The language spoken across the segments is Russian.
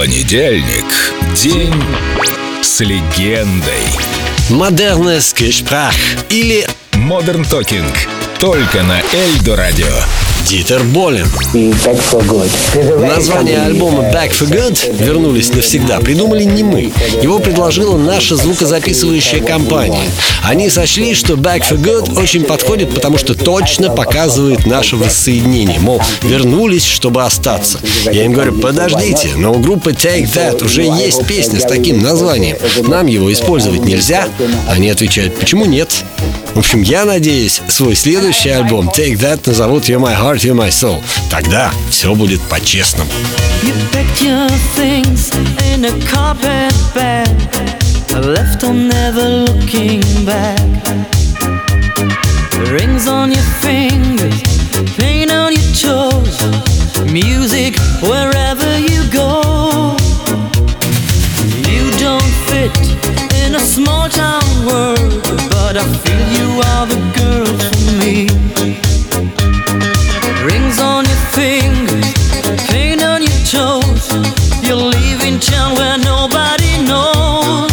Понедельник. День с легендой. Модерnes Gespräch или Modern Talking. Только на Эльдо Радио. Дитер Болин. Back for Good. Название альбома Back for Good «Вернулись навсегда» придумали не мы. Его предложила наша звукозаписывающая компания. Они сочли, что Back for Good очень подходит, потому что точно показывает наше воссоединение. Мол, вернулись, чтобы остаться. Я им говорю, подождите, но у группы Take That уже есть песня с таким названием. Нам его использовать нельзя? Они отвечают, почему нет? В общем, я надеюсь, свой следующий альбом Take That назовут You're My Heart, You're My Soul. Тогда все будет по-честному. You packed your things in a carpet bag. Left on never looking back. Rings on your fingers, paint on your toes. Music wherever you go. You don't fit in a small town world, but I feel town where nobody knows.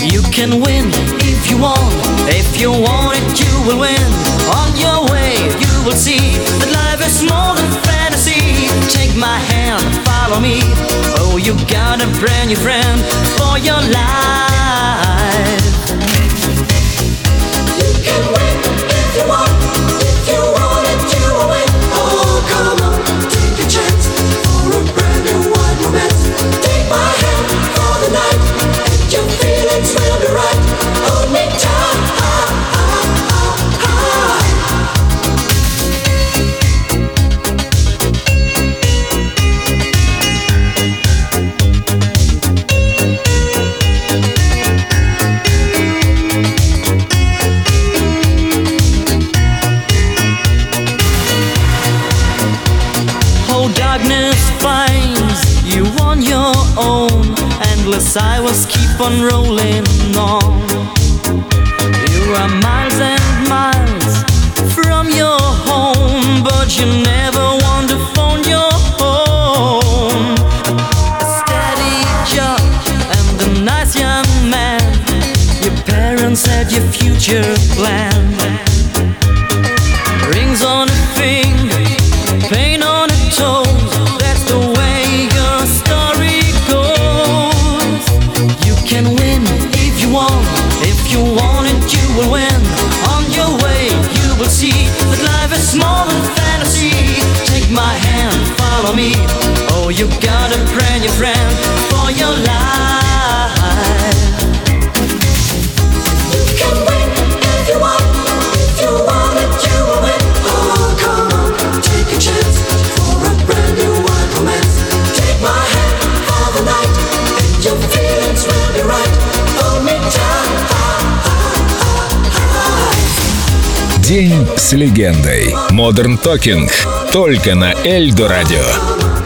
You can win if you want, if you want it, you will win. On your way, you will see that life is more than fantasy. Take my hand, follow me. Oh, you got a brand new friend for your life. Endless hours keep on rolling on. You are miles and miles from your home, but you never want to phone your home. A steady job and a nice young man. Your parents had your future planned. follow me. Oh, you got a brand new friend for your life. You can win if you want. If you want it, you will win. Oh, come on, take a chance for a brand new wild romance. Take my hand for the night, and your feelings will be right. Hold me tight. День с легендой. Modern Talking. Только на Эльдорадио.